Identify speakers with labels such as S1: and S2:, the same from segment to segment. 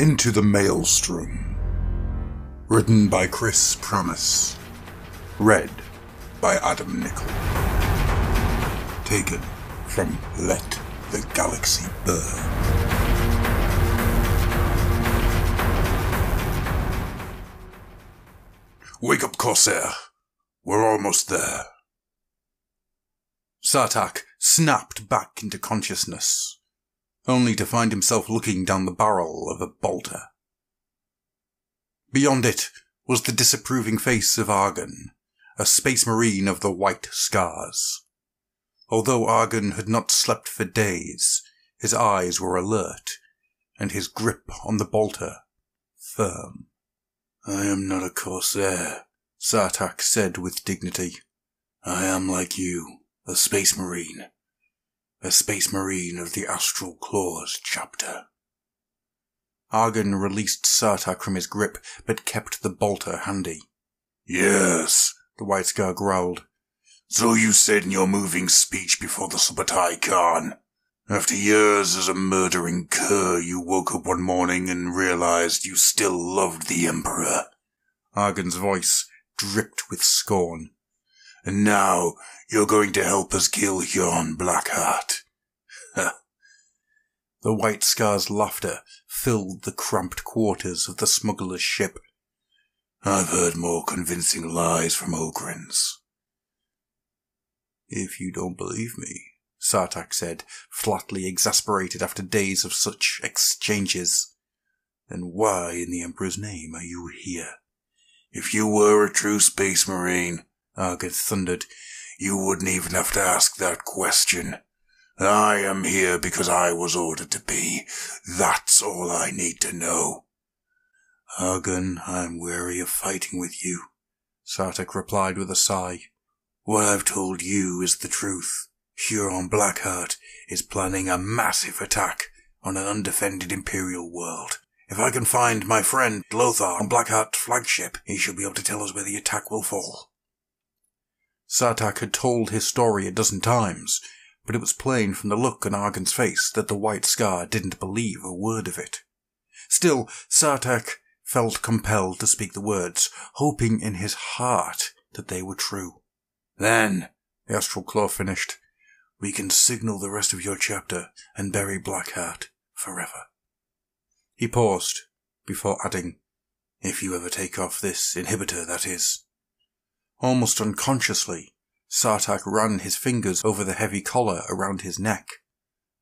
S1: Into the Maelstrom. Written by Chris Pramas. Read by Adam Nickel. Taken from Let the Galaxy Burn. Wake up, Corsair. We're almost there. Sartak snapped back into consciousness, only to find himself looking down the barrel of a bolter. Beyond it was the disapproving face of Argon, a space marine of the white scars. Although Argon had not slept for days, his eyes were alert, and his grip on the bolter firm. I am not a corsair, Sartak said with dignity. I am like you, a space marine. A space marine of the Astral Claws chapter. Argon released Sartak from his grip, but kept the bolter handy. Yes, the White Scar growled. So you said in your moving speech before the Subutai Khan. After years as a murdering cur, you woke up one morning and realized you still loved the Emperor. Argon's voice dripped with scorn. And now you're going to help us kill Huron Blackheart. the White Scar's laughter filled the cramped quarters of the smuggler's ship. I've heard more convincing lies from Ogryns. If you don't believe me, Sartak said, flatly exasperated after days of such exchanges. Then why in the Emperor's name are you here? If you were a true space marine, Argon thundered, you wouldn't even have to ask that question. I am here because I was ordered to be. That's all I need to know. Argon, I'm weary of fighting with you, Sartak replied with a sigh. What I've told you is the truth. Huron Blackheart is planning a massive attack on an undefended Imperial world. If I can find my friend Lothar on Blackheart's flagship, he should be able to tell us where the attack will fall. Sartak had told his story a dozen times, but it was plain from the look on Argon's face that the White Scar didn't believe a word of it. Still, Sartak felt compelled to speak the words, hoping in his heart that they were true. Then, the Astral Claw finished, we can signal the rest of your chapter and bury Blackheart forever. He paused before adding, if you ever take off this inhibitor, that is. Almost unconsciously, Sartak ran his fingers over the heavy collar around his neck.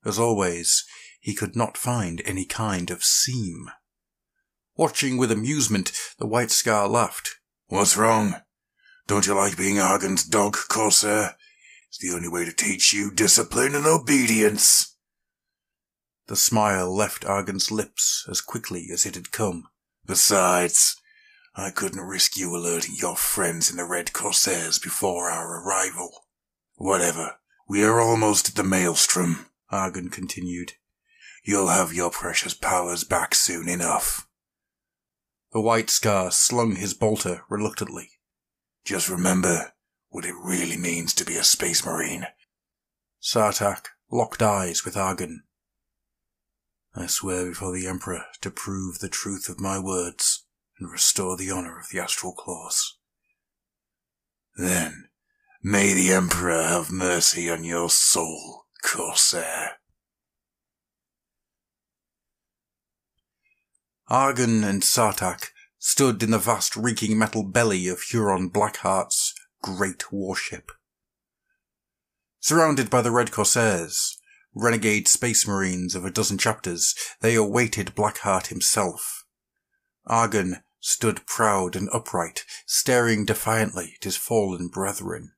S1: As always, he could not find any kind of seam. Watching with amusement, the White Scar laughed. What's wrong? Don't you like being Argon's dog, Corsair? It's the only way to teach you discipline and obedience. The smile left Argon's lips as quickly as it had come. Besides, I couldn't risk you alerting your friends in the Red Corsairs before our arrival. Whatever. We are almost at the Maelstrom, Argon continued. You'll have your precious powers back soon enough. The White Scar slung his bolter reluctantly. Just remember, what it really means to be a space marine. Sartak locked eyes with Argon. I swear before the Emperor to prove the truth of my words and restore the honor of the Astral Claws. Then, may the Emperor have mercy on your soul, Corsair. Argon and Sartak stood in the vast reeking metal belly of Huron Blackheart's great warship. Surrounded by the Red Corsairs, renegade space marines of a dozen chapters, they awaited Blackheart himself. Argon stood proud and upright, staring defiantly at his fallen brethren,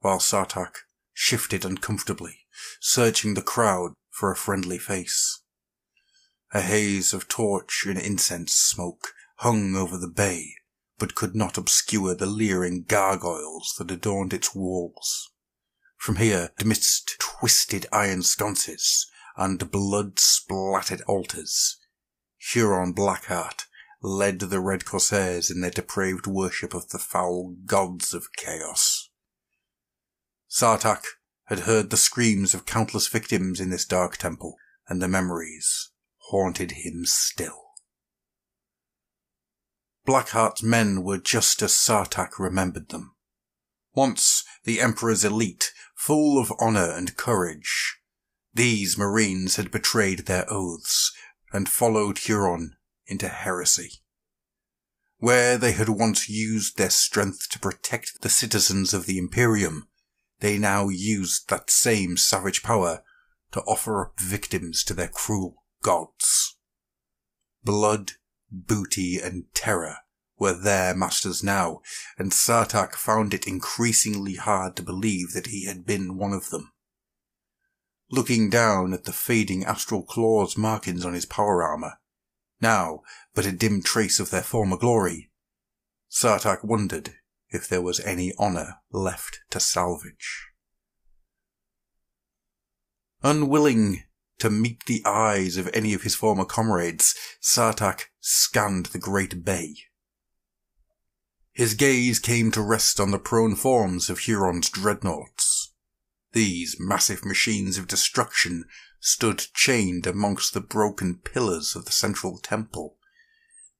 S1: while Sartak shifted uncomfortably, searching the crowd for a friendly face. A haze of torch and incense smoke hung over the bay but could not obscure the leering gargoyles that adorned its walls. From here, amidst twisted iron sconces and blood-splattered altars, Huron Blackheart led the Red Corsairs in their depraved worship of the foul gods of chaos. Sartak had heard the screams of countless victims in this dark temple, and the memories haunted him still. Blackheart's men were just as Sartak remembered them. Once the Emperor's elite, full of honor and courage, these Marines had betrayed their oaths and followed Huron into heresy. Where they had once used their strength to protect the citizens of the Imperium, they now used that same savage power to offer up victims to their cruel gods. Blood, booty, and terror were their masters now, and Sartak found it increasingly hard to believe that he had been one of them. Looking down at the fading astral claws markings on his power armor, now but a dim trace of their former glory, Sartak wondered if there was any honor left to salvage. Unwilling to meet the eyes of any of his former comrades, Sartak scanned the great bay. His gaze came to rest on the prone forms of Huron's dreadnoughts. These massive machines of destruction stood chained amongst the broken pillars of the central temple,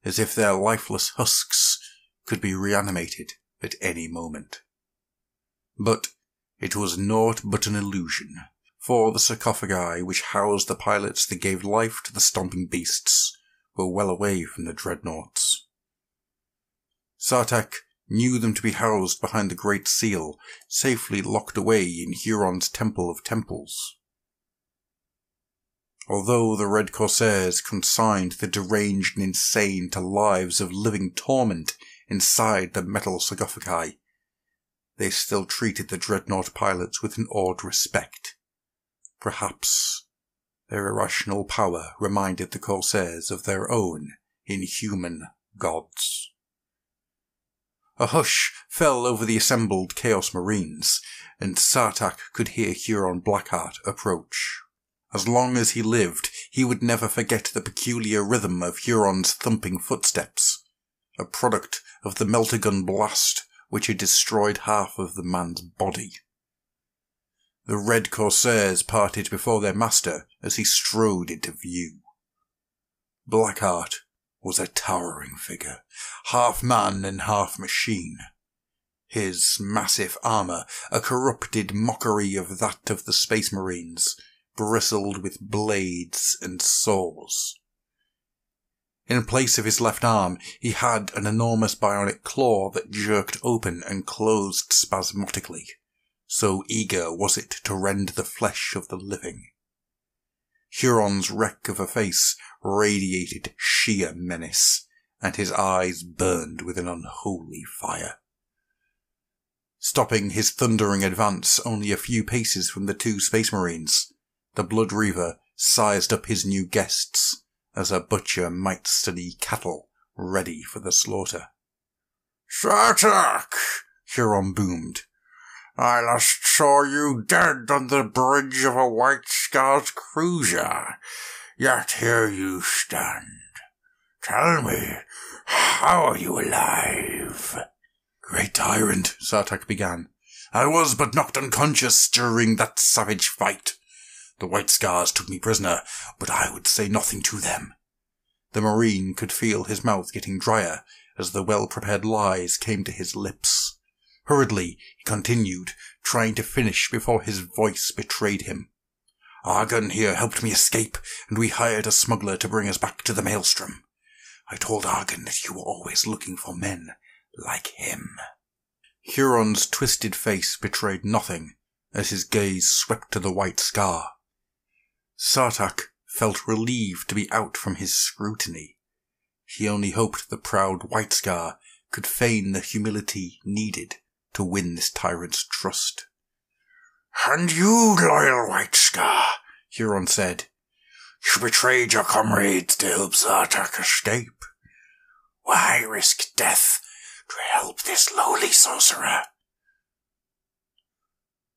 S1: as if their lifeless husks could be reanimated at any moment. But it was naught but an illusion, for the sarcophagi which housed the pilots that gave life to the stomping beasts were well away from the dreadnoughts. Sartak knew them to be housed behind the Great Seal, safely locked away in Huron's Temple of Temples. Although the Red Corsairs consigned the deranged and insane to lives of living torment inside the metal sarcophagi, they still treated the dreadnought pilots with an awed respect. Perhaps their irrational power reminded the Corsairs of their own inhuman gods. A hush fell over the assembled Chaos Marines, and Sartak could hear Huron Blackheart approach. As long as he lived, he would never forget the peculiar rhythm of Huron's thumping footsteps, a product of the Meltagun blast which had destroyed half of the man's body. The red corsairs parted before their master as he strode into view. Blackheart was a towering figure, half man and half machine. His massive armor, a corrupted mockery of that of the Space Marines, bristled with blades and saws. In place of his left arm, he had an enormous bionic claw that jerked open and closed spasmodically. So eager was it to rend the flesh of the living. Huron's wreck of a face radiated sheer menace, and his eyes burned with an unholy fire. Stopping his thundering advance only a few paces from the two space marines, the Blood Reaver sized up his new guests as a butcher might study cattle ready for the slaughter. Sartak! Huron boomed. I last saw you dead on the bridge of a White Scars cruiser, yet here you stand. Tell me, how are you alive? Great tyrant, Sartak began. I was but knocked unconscious during that savage fight. The White Scars took me prisoner, but I would say nothing to them. The Marine could feel his mouth getting drier as the well-prepared lies came to his lips. Hurriedly, he continued, trying to finish before his voice betrayed him. Argon here helped me escape, and we hired a smuggler to bring us back to the Maelstrom. I told Argon that you were always looking for men like him. Huron's twisted face betrayed nothing as his gaze swept to the white scar. Sartak felt relieved to be out from his scrutiny. He only hoped the proud White Scar could feign the humility needed to win this tyrant's trust. And you, loyal White Scar, Huron said, you betrayed your comrades to help Sartak escape. Why risk death to help this lowly sorcerer?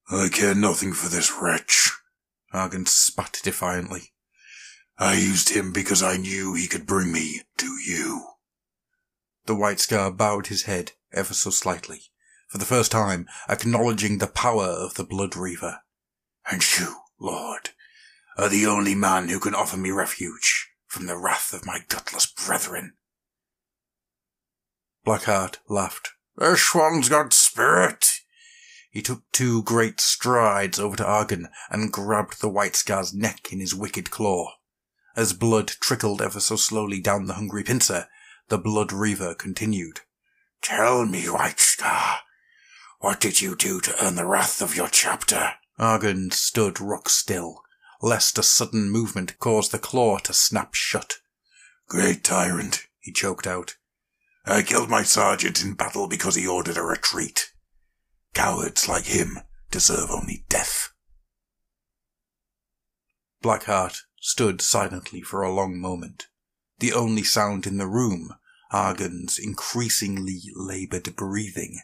S1: I care nothing for this wretch, Argon spat defiantly. I used him because I knew he could bring me to you. The White Scar bowed his head ever so slightly, for the first time acknowledging the power of the Blood Reaver. And you, Lord, are the only man who can offer me refuge from the wrath of my gutless brethren. Blackheart laughed. This one's got spirit. He took two great strides over to Argon and grabbed the White Scar's neck in his wicked claw. As blood trickled ever so slowly down the hungry pincer, the Blood Reaver continued. Tell me, White Scar, what did you do to earn the wrath of your chapter? Argon stood rock still, lest a sudden movement cause the claw to snap shut. Great tyrant, he choked out. I killed my sergeant in battle because he ordered a retreat. Cowards like him deserve only death. Blackheart stood silently for a long moment, the only sound in the room Argon's increasingly labored breathing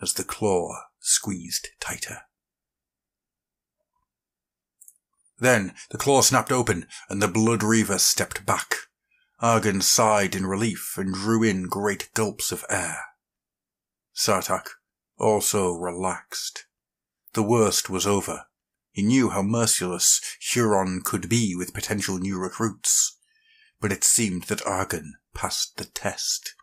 S1: as the claw squeezed tighter. Then the claw snapped open and the Blood Reaver stepped back. Argon sighed in relief and drew in great gulps of air. Sartak also relaxed. The worst was over. He knew how merciless Huron could be with potential new recruits, but it seemed that Argon passed the test.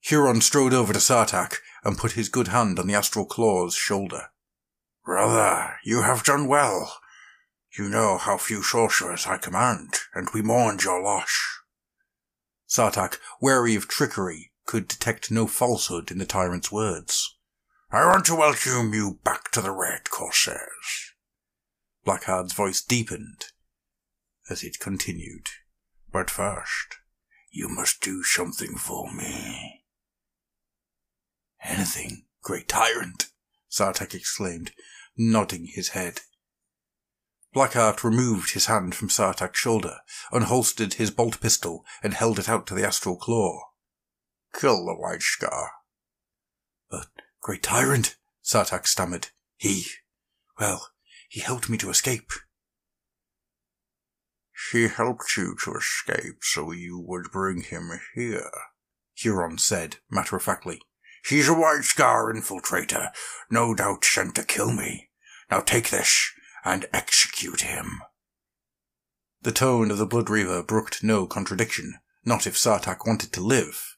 S1: Huron strode over to Sartak and put his good hand on the Astral Claw's shoulder. Brother, you have done well. You know how few sorcerers I command, and we mourned your loss. Sartak, wary of trickery, could detect no falsehood in the tyrant's words. I want to welcome you back to the Red Corsairs. Blackheart's voice deepened as it continued. But first, you must do something for me. Anything, great tyrant, Sartak exclaimed, nodding his head. Blackheart removed his hand from Sartak's shoulder, unholstered his bolt pistol, and held it out to the astral claw. Kill the White Scar. But, great tyrant, Sartak stammered. He, well, he helped me to escape. She helped you to escape so you would bring him here, Huron said matter-of-factly. He's a White Scar infiltrator, no doubt sent to kill me. Now take this and execute him. The tone of the Blood Reaver brooked no contradiction, not if Sartak wanted to live.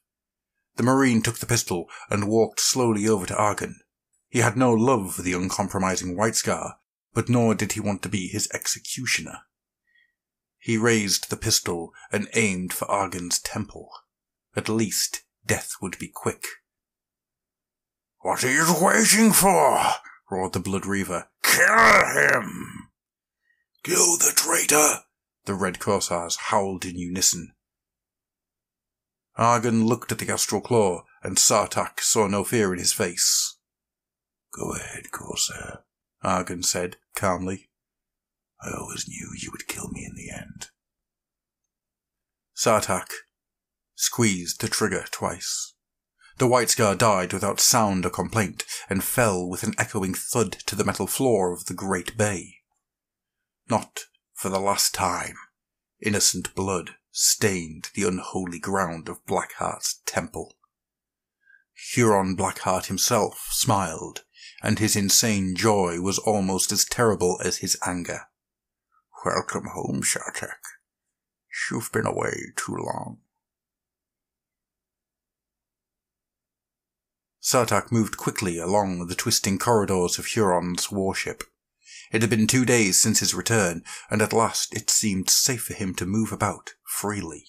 S1: The Marine took the pistol and walked slowly over to Argon. He had no love for the uncompromising White Scar, but nor did he want to be his executioner. He raised the pistol and aimed for Argon's temple. At least death would be quick. What are you waiting for? roared the Blood Reaver. Kill him! Kill the traitor! The Red Corsairs howled in unison. Argon looked at the Astral Claw, and Sartak saw no fear in his face. Go ahead, Corsair, Argon said calmly. I always knew you would kill me in the end. Sartak squeezed the trigger twice. The White Scar died without sound or complaint, and fell with an echoing thud to the metal floor of the great bay. Not for the last time. Innocent blood stained the unholy ground of Blackheart's temple. Huron Blackheart himself smiled, and his insane joy was almost as terrible as his anger. Welcome home, Sartak. You've been away too long. Sartak moved quickly along the twisting corridors of Huron's warship. It had been two days since his return, and at last it seemed safe for him to move about freely.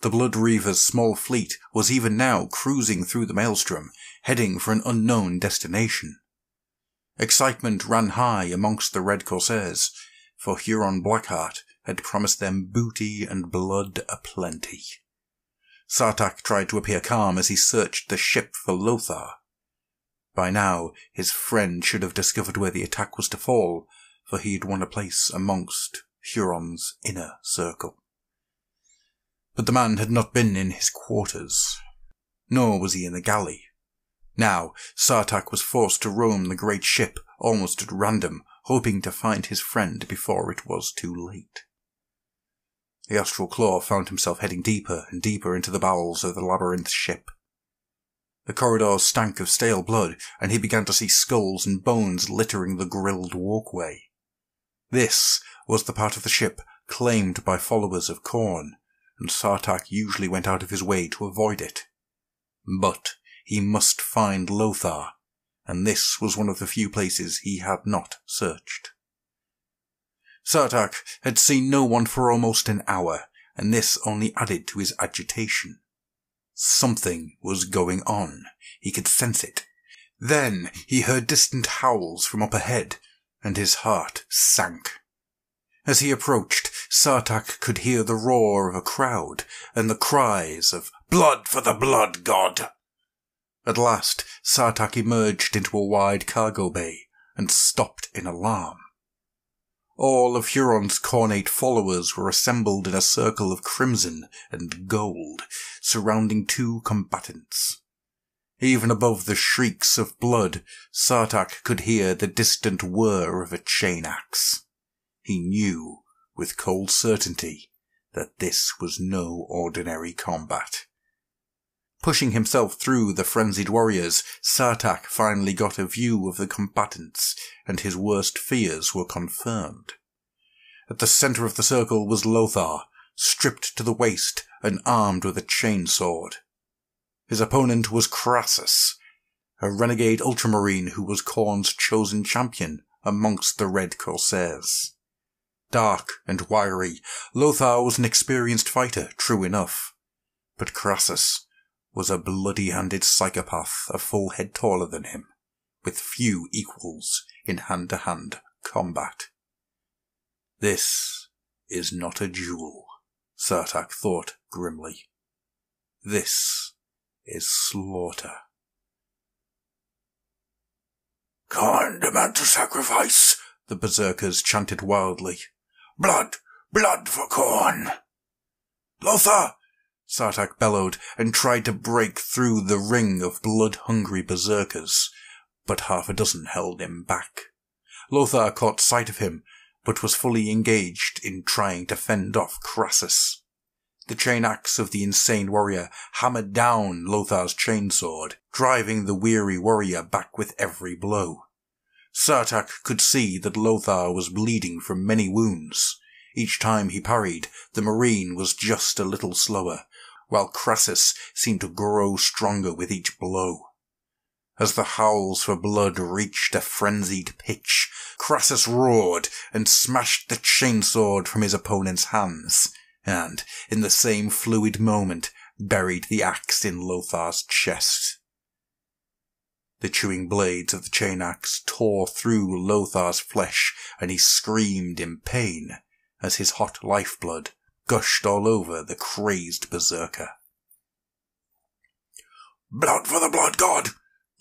S1: The Blood Reaver's small fleet was even now cruising through the maelstrom, heading for an unknown destination. Excitement ran high amongst the Red Corsairs, for Huron Blackheart had promised them booty and blood aplenty. Sartak tried to appear calm as he searched the ship for Lothar. By now, his friend should have discovered where the attack was to fall, for he had won a place amongst Huron's inner circle. But the man had not been in his quarters, nor was he in the galley. Now, Sartak was forced to roam the great ship almost at random, hoping to find his friend before it was too late. The astral claw found himself heading deeper and deeper into the bowels of the labyrinth ship. The corridors stank of stale blood, and he began to see skulls and bones littering the grilled walkway. This was the part of the ship claimed by followers of Khorne, and Sartak usually went out of his way to avoid it. But he must find Lothar, and this was one of the few places he had not searched. Sartak had seen no one for almost an hour, and this only added to his agitation. Something was going on. He could sense it. Then he heard distant howls from up ahead, and his heart sank. As he approached, Sartak could hear the roar of a crowd and the cries of Blood for the Blood God! At last, Sartak emerged into a wide cargo bay and stopped in alarm. All of Huron's Khornate followers were assembled in a circle of crimson and gold, surrounding two combatants. Even above the shrieks of blood, Sartak could hear the distant whir of a chain axe. He knew, with cold certainty, that this was no ordinary combat. Pushing himself through the frenzied warriors, Sartak finally got a view of the combatants, and his worst fears were confirmed. At the center of the circle was Lothar, stripped to the waist and armed with a chainsword. His opponent was Crassus, a renegade ultramarine who was Khorne's chosen champion amongst the Red Corsairs. Dark and wiry, Lothar was an experienced fighter, true enough. But Crassus was a bloody-handed psychopath a full head taller than him, with few equals in hand-to-hand combat. This is not a duel, Sartak thought grimly. This is slaughter.
S2: Khorne demand to sacrifice, the berserkers chanted wildly. Blood, blood for Khorne!
S1: Lothar, Sartak bellowed and tried to break through the ring of blood-hungry berserkers, but half a dozen held him back. Lothar caught sight of him, but was fully engaged in trying to fend off Crassus. The chain axe of the insane warrior hammered down Lothar's chainsword, driving the weary warrior back with every blow. Sartak could see that Lothar was bleeding from many wounds. Each time he parried, the marine was just a little slower, while Crassus seemed to grow stronger with each blow. As the howls for blood reached a frenzied pitch, Crassus roared and smashed the chainsword from his opponent's hands, and, in the same fluid moment, buried the axe in Lothar's chest. The chewing blades of the chain axe tore through Lothar's flesh, and he screamed in pain as his hot lifeblood gushed all over the crazed berserker.
S2: Blood for the blood god!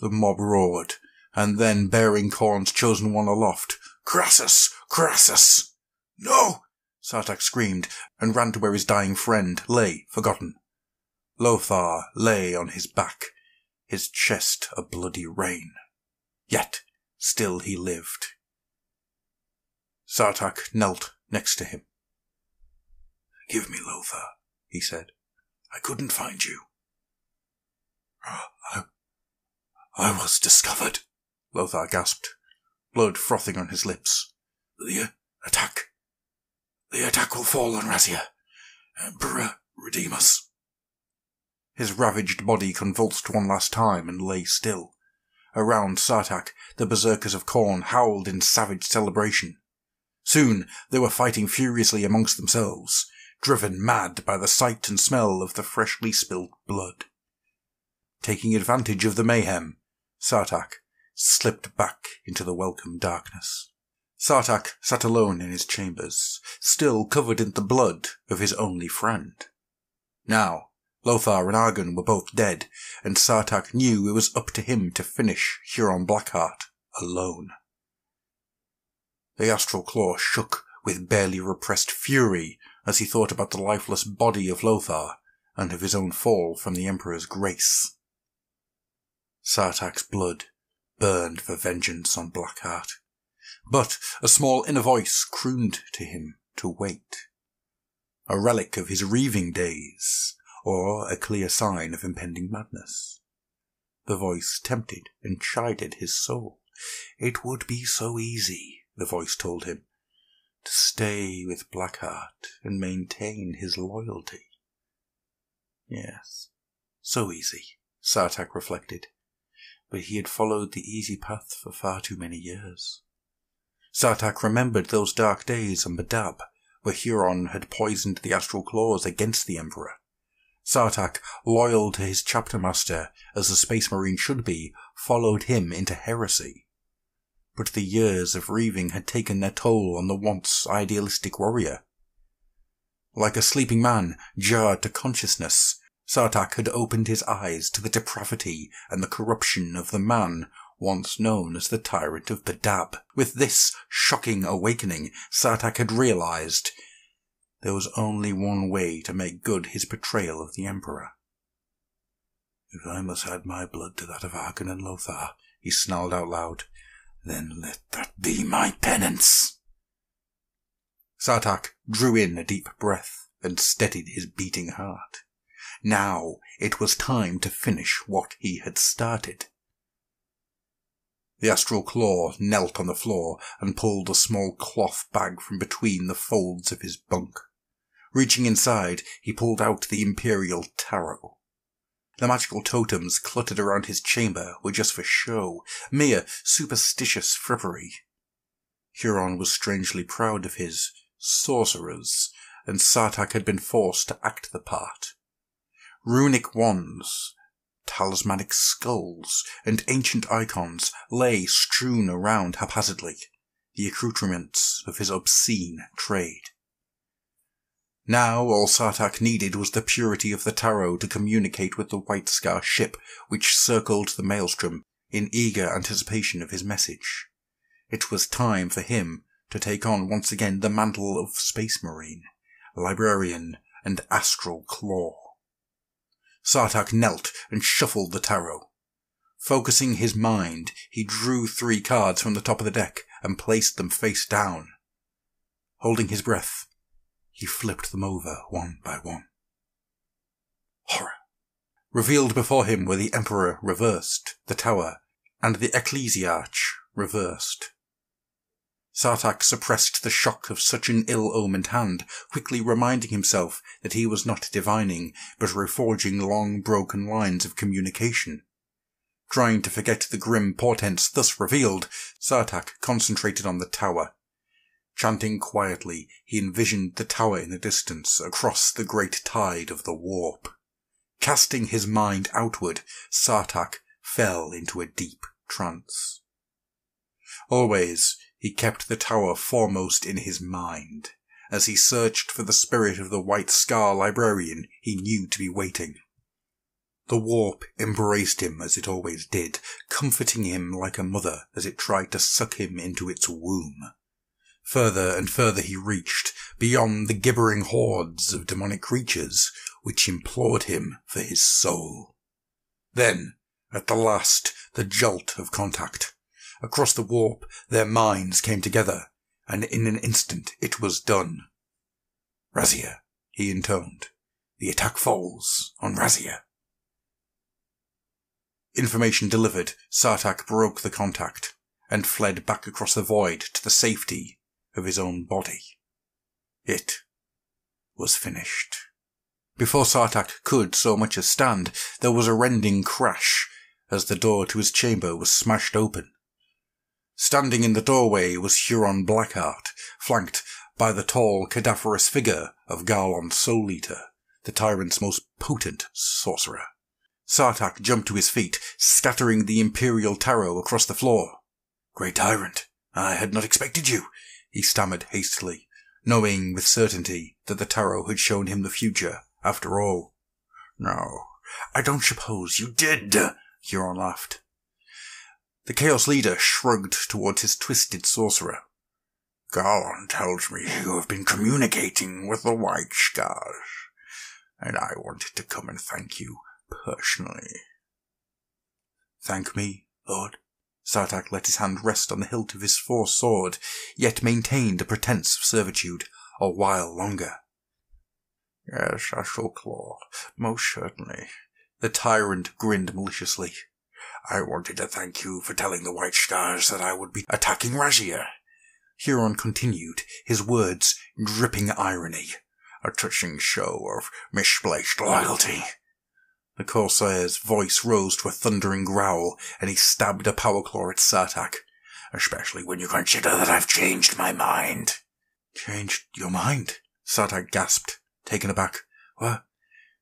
S1: The mob roared, and then bearing Khorne's chosen one aloft, Crassus! Crassus!
S2: No!
S1: Sartak screamed and ran to where his dying friend lay, forgotten. Lothar lay on his back, his chest a bloody rain. Yet still he lived. Sartak knelt next to him.
S2: Give me Lothar, he said. I couldn't find you. I was discovered, Lothar gasped, blood frothing on his lips. The attack. The attack will fall on Raziel. Emperor, redeem us.
S1: His ravaged body convulsed one last time and lay still. Around Sartak, the berserkers of Khorne howled in savage celebration. Soon they were fighting furiously amongst themselves, driven mad by the sight and smell of the freshly spilled blood. Taking advantage of the mayhem, Sartak slipped back into the welcome darkness. Sartak sat alone in his chambers, still covered in the blood of his only friend. Now, Lothar and Argon were both dead, and Sartak knew it was up to him to finish Huron Blackheart alone. The astral claw shook with barely repressed fury as he thought about the lifeless body of Lothar and of his own fall from the Emperor's grace. Sartak's blood burned for vengeance on Blackheart, but a small inner voice crooned to him to wait. A relic of his reaving days, or a clear sign of impending madness. The voice tempted and chided his soul. It would be so easy, the voice told him, to stay with Blackheart and maintain his loyalty. Yes, so easy. Sartak reflected, but he had followed the easy path for far too many years. Sartak remembered those dark days on Badab, where Huron had poisoned the astral claws against the Emperor. Sartak, loyal to his chapter master as a space marine should be, followed him into heresy. But the years of reaving had taken their toll on the once idealistic warrior. Like a sleeping man jarred to consciousness, Sartak had opened his eyes to the depravity and the corruption of the man once known as the Tyrant of Badab. With this shocking awakening, Sartak had realized there was only one way to make good his betrayal of the Emperor. If I must add my blood to that of Arkan and Lothar, he snarled out loud, then let that be my penance. Sartak drew in a deep breath and steadied his beating heart. Now it was time to finish what he had started. The astral claw knelt on the floor and pulled a small cloth bag from between the folds of his bunk. Reaching inside, he pulled out the Imperial Tarot. The magical totems cluttered around his chamber were just for show, mere superstitious frippery. Huron was strangely proud of his sorcerers, and Sartak had been forced to act the part. Runic wands, talismanic skulls, and ancient icons lay strewn around haphazardly, the accoutrements of his obscene trade. Now all Sartak needed was the purity of the tarot to communicate with the White Scar ship which circled the maelstrom in eager anticipation of his message. It was time for him to take on once again the mantle of Space Marine, Librarian, and Astral Claw. Sartak knelt and shuffled the tarot. Focusing his mind, he drew three cards from the top of the deck and placed them face down. Holding his breath, he flipped them over one by one. Horror. Revealed before him were the Emperor reversed, the Tower, and the Ecclesiarch reversed. Sartak suppressed the shock of such an ill-omened hand, quickly reminding himself that he was not divining, but reforging long broken lines of communication. Trying to forget the grim portents thus revealed, Sartak concentrated on the tower. Chanting quietly, he envisioned the tower in the distance, across the great tide of the warp. Casting his mind outward, Sartak fell into a deep trance. Always, he kept the tower foremost in his mind, as he searched for the spirit of the White Scar librarian he knew to be waiting. The warp embraced him as it always did, comforting him like a mother as it tried to suck him into its womb. Further and further he reached, beyond the gibbering hordes of demonic creatures which implored him for his soul. Then, at the last, the jolt of contact. Across the warp, their minds came together, and in an instant it was done. Razia, he intoned. The attack falls on Razia. Information delivered, Sartak broke the contact and fled back across the void to the safety of his own body. It was finished. Before Sartak could so much as stand, there was a rending crash as the door to his chamber was smashed open. Standing in the doorway was Huron Blackheart, flanked by the tall, cadaverous figure of Garlon Soul Eater, the tyrant's most potent sorcerer. Sartak jumped to his feet, scattering the Imperial Tarot across the floor. Great Tyrant, I had not expected you, he stammered hastily, knowing with certainty that the Tarot had shown him the future, after all. No, I don't suppose you did, Huron laughed. The Chaos Leader shrugged towards his twisted sorcerer. Garlon tells me you have been communicating with the White Scars, and I wanted to come and thank you personally. Thank me, Lord? Sartak let his hand rest on the hilt of his force sword, yet maintained a pretence of servitude a while longer. Yes, Astral Claw, most certainly. The tyrant grinned maliciously. I wanted to thank you for telling the White Stars that I would be attacking Razia. Huron continued, his words dripping irony. A touching show of misplaced loyalty. The Corsair's voice rose to a thundering growl, and he stabbed a power claw at Sartak.
S2: Especially when you consider that I've changed my mind.
S1: Changed your mind? Sartak gasped, taken aback. What?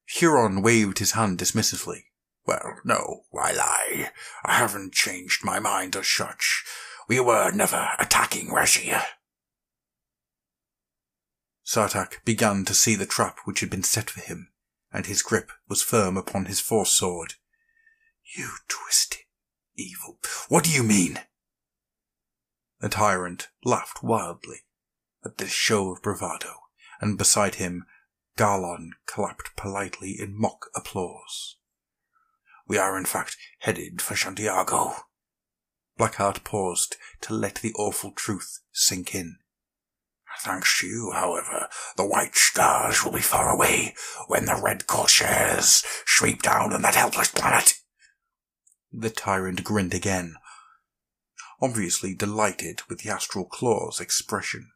S1: Huron waved his hand dismissively.
S2: Well, no, why lie? I haven't changed my mind as such. We were never attacking Razia.
S1: Sartak began to see the trap which had been set for him, and his grip was firm upon his force sword. You twisted evil. What do you mean? The tyrant laughed wildly at this show of bravado, and beside him Garlon clapped politely in mock applause.
S2: We are in fact headed for Santiago.
S1: Blackheart paused to let the awful truth sink in.
S2: Thanks to you, however, the white stars will be far away when the red corsairs sweep down on that helpless planet.
S1: The tyrant grinned again, obviously delighted with the astral claw's expression.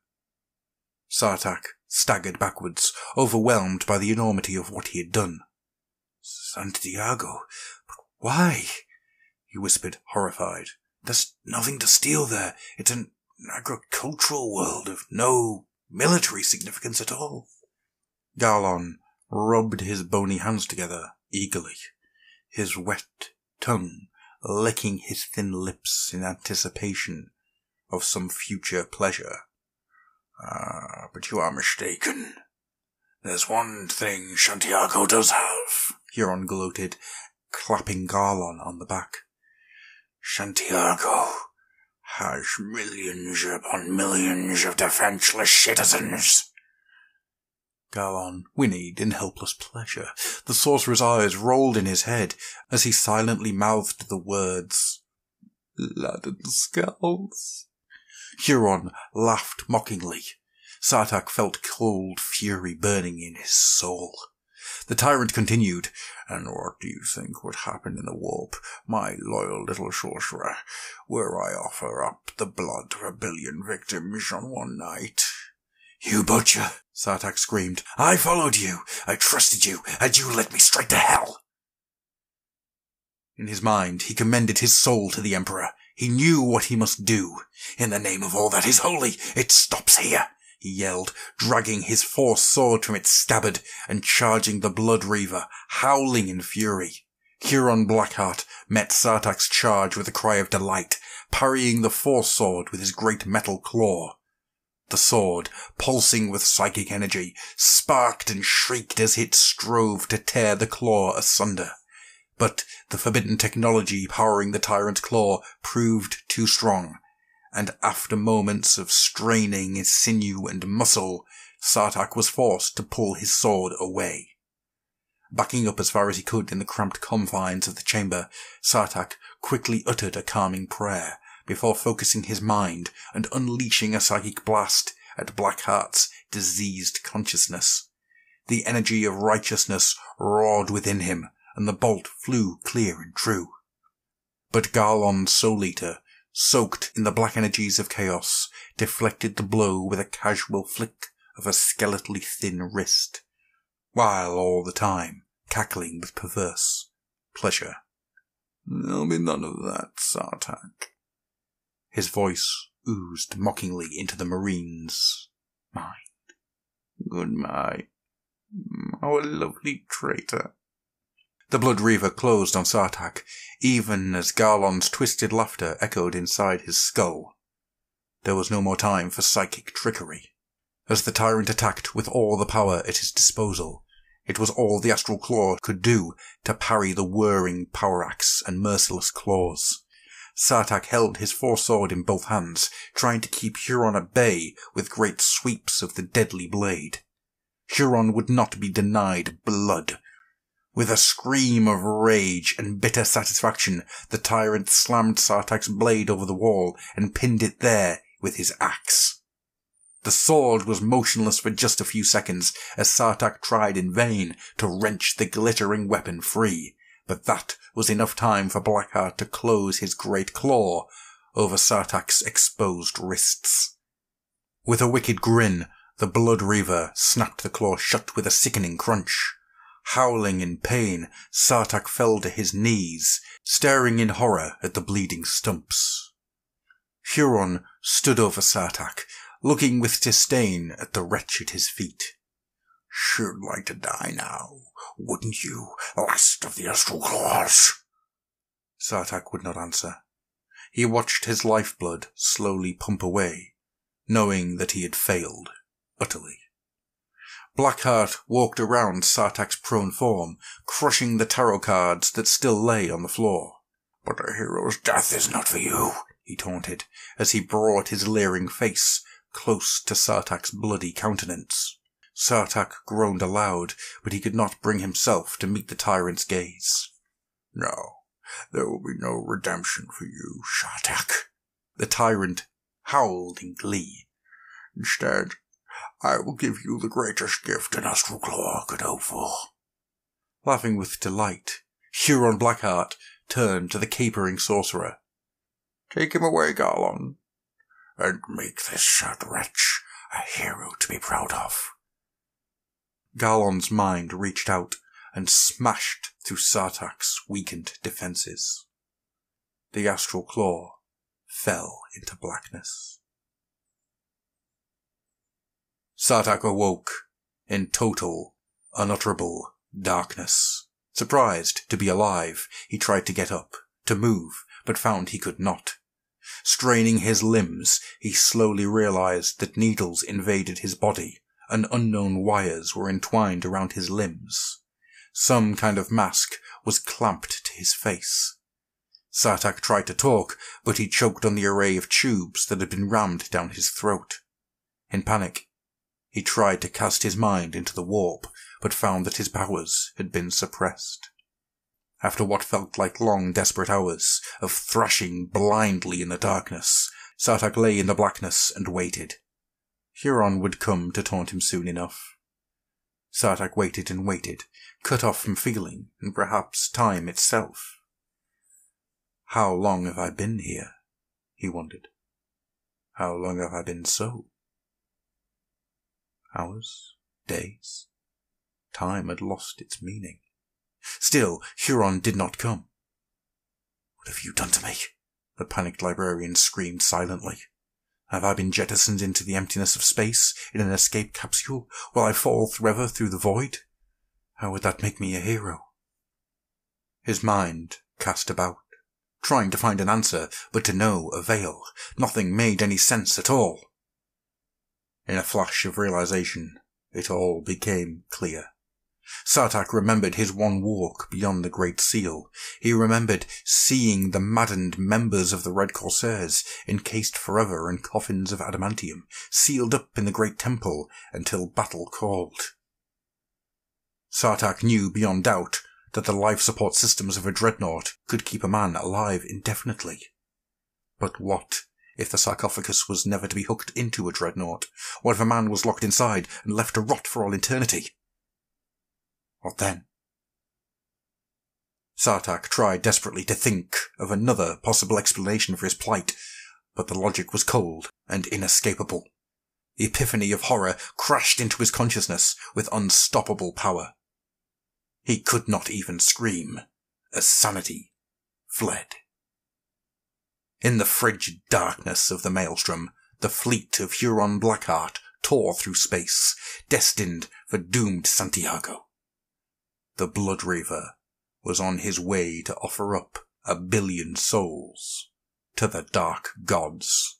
S1: Sartak staggered backwards, overwhelmed by the enormity of what he had done. Santiago? But why? he whispered, horrified. There's nothing to steal there. It's an agricultural world of no military significance at all. Garlon rubbed his bony hands together eagerly, his wet tongue licking his thin lips in anticipation of some future pleasure.
S2: Ah, but you are mistaken. There's one thing Santiago does have,
S1: Huron gloated, clapping Garlon on the back.
S2: Santiago has millions upon millions of defenseless citizens.
S1: Garlon whinnied in helpless pleasure. The sorcerer's eyes rolled in his head as he silently mouthed the words, and skulls. Huron laughed mockingly. Sartak felt cold fury burning in his soul. The tyrant continued, And what do you think would happen in the warp, my loyal little sorcerer, were I offer up the blood of a billion victims on one night?
S2: You butcher, Sartak screamed. I followed you, I trusted you, and you led me straight to hell.
S1: In his mind, he commended his soul to the Emperor. He knew what he must do.
S2: In the name of all that is holy, it stops here
S1: he yelled, dragging his force sword from its scabbard and charging the Blood Reaver, howling in fury. Huron Blackheart met Sartak's charge with a cry of delight, parrying the force sword with his great metal claw. The sword, pulsing with psychic energy, sparked and shrieked as it strove to tear the claw asunder. But the forbidden technology powering the tyrant's claw proved too strong, and after moments of straining his sinew and muscle, Sartak was forced to pull his sword away. Backing up as far as he could in the cramped confines of the chamber, Sartak quickly uttered a calming prayer before focusing his mind and unleashing a psychic blast at Blackheart's diseased consciousness. The energy of righteousness roared within him, and the bolt flew clear and true. But Garlon's Soul Eater soaked in the black energies of chaos, deflected the blow with a casual flick of a skeletally thin wrist, while all the time cackling with perverse pleasure. There'll be none of that, Sartak. His voice oozed mockingly into the Marine's mind. Goodbye, our lovely traitor. The Blood Reaver closed on Sartak, even as Garlon's twisted laughter echoed inside his skull. There was no more time for psychic trickery. As the tyrant attacked with all the power at his disposal, it was all the astral claw could do to parry the whirring power axe and merciless claws. Sartak held his force sword in both hands, trying to keep Huron at bay with great sweeps of the deadly blade. Huron would not be denied blood with a scream of rage and bitter satisfaction, the tyrant slammed Sartak's blade over the wall and pinned it there with his axe. The sword was motionless for just a few seconds as Sartak tried in vain to wrench the glittering weapon free, but that was enough time for Blackheart to close his great claw over Sartak's exposed wrists. With a wicked grin, the Blood Reaver snapped the claw shut with a sickening crunch. Howling in pain, Sartak fell to his knees, staring in horror at the bleeding stumps. Huron stood over Sartak, looking with disdain at the wretch at his feet.
S2: Should like to die now, wouldn't you, last of the Astral Claws?
S1: Sartak would not answer. He watched his lifeblood slowly pump away, knowing that he had failed utterly. Blackheart walked around Sartak's prone form, crushing the tarot cards that still lay on the floor.
S2: But a hero's death is not for you, he taunted,
S1: as he brought his leering face close to Sartak's bloody countenance. Sartak groaned aloud, but he could not bring himself to meet the tyrant's gaze.
S2: No, there will be no redemption for you, Sartak.
S1: The tyrant howled in glee.
S2: Instead, I will give you the greatest gift an Astral Claw could hope for.
S1: Laughing with delight, Huron Blackheart turned to the capering sorcerer.
S2: Take him away, Garlon, and make this sad wretch a hero to be proud of.
S1: Garlon's mind reached out and smashed through Sartak's weakened defenses. The Astral Claw fell into blackness. Sartak awoke in total, unutterable darkness. Surprised to be alive, he tried to get up, to move, but found he could not. Straining his limbs, he slowly realized that needles invaded his body, and unknown wires were entwined around his limbs. Some kind of mask was clamped to his face. Sartak tried to talk, but he choked on the array of tubes that had been rammed down his throat. In panic, he tried to cast his mind into the warp, but found that his powers had been suppressed. After what felt like long, desperate hours of thrashing blindly in the darkness, Sartak lay in the blackness and waited. Huron would come to taunt him soon enough. Sartak waited and waited, cut off from feeling and perhaps time itself. How long have I been here? he wondered. How long have I been so? Hours? Days? Time had lost its meaning. Still, Huron did not come. What have you done to me? The panicked librarian screamed silently. Have I been jettisoned into the emptiness of space in an escape capsule? Will I fall forever through the void? How would that make me a hero? His mind cast about, trying to find an answer, but to no avail. Nothing made any sense at all. In a flash of realization, it all became clear. Sartak remembered his one walk beyond the Great Seal. He remembered seeing the maddened members of the Red Corsairs encased forever in coffins of adamantium, sealed up in the Great Temple until battle called. Sartak knew beyond doubt that the life support systems of a dreadnought could keep a man alive indefinitely. But what if the sarcophagus was never to be hooked into a dreadnought? What if a man was locked inside and left to rot for all eternity? What then? Sartak tried desperately to think of another possible explanation for his plight, but the logic was cold and inescapable. The epiphany of horror crashed into his consciousness with unstoppable power. He could not even scream, as sanity fled. In the frigid darkness of the maelstrom, the fleet of Huron Blackheart tore through space, destined for doomed Santiago. The Blood Bloodreaver was on his way to offer up a billion souls to the dark gods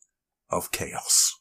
S1: of chaos.